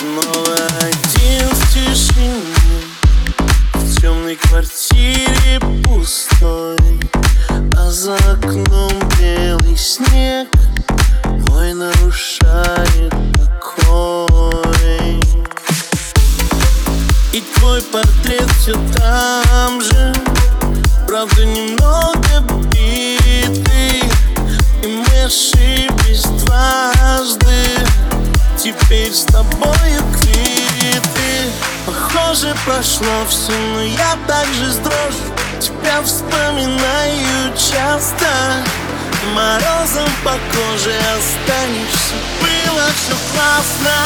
снова один в тишине В темной квартире пустой А за окном белый снег Мой нарушает покой. И твой портрет все там же Правда немного битый И мы ошиблись дважды Теперь с тобою квиты. Похоже прошло все, но я так же с дрожью Тебя вспоминаю часто. Морозом по коже останешься. Было все классно.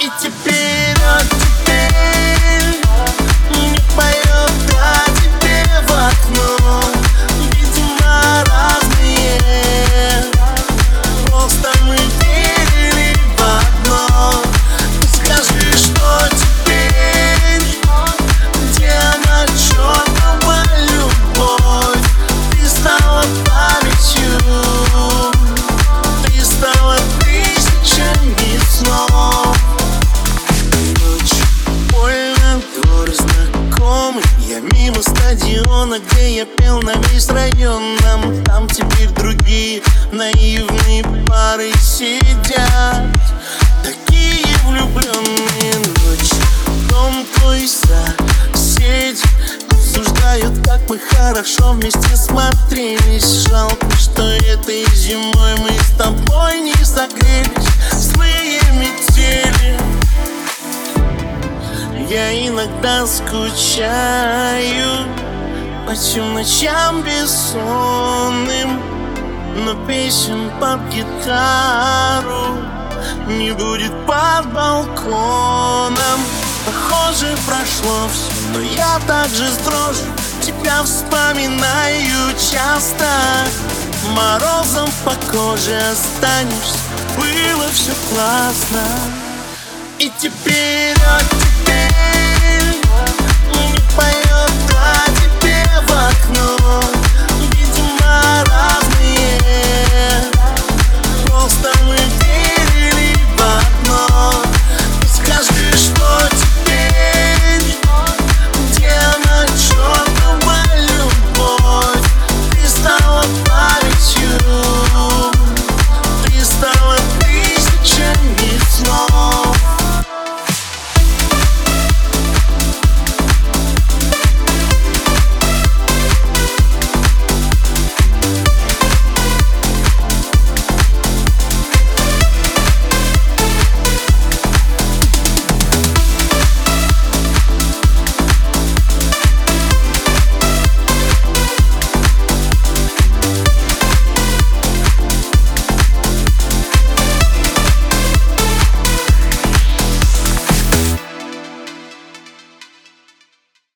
И теперь знакомый Я мимо стадиона, где я пел на весь район Нам. Там теперь другие наивные пары сидят. Такие влюбленные ночь Дом твой соседи Обсуждают, как мы хорошо вместе смотрелись. Жалко, что этой зимой мы с тобой не согрелись я иногда скучаю По тем ночам бессонным Но песен под гитару Не будет под балконом. Похоже, прошло все Но я также с дрожью Тебя вспоминаю часто. Морозом по коже останешься Было все классно Идти вперед, теперь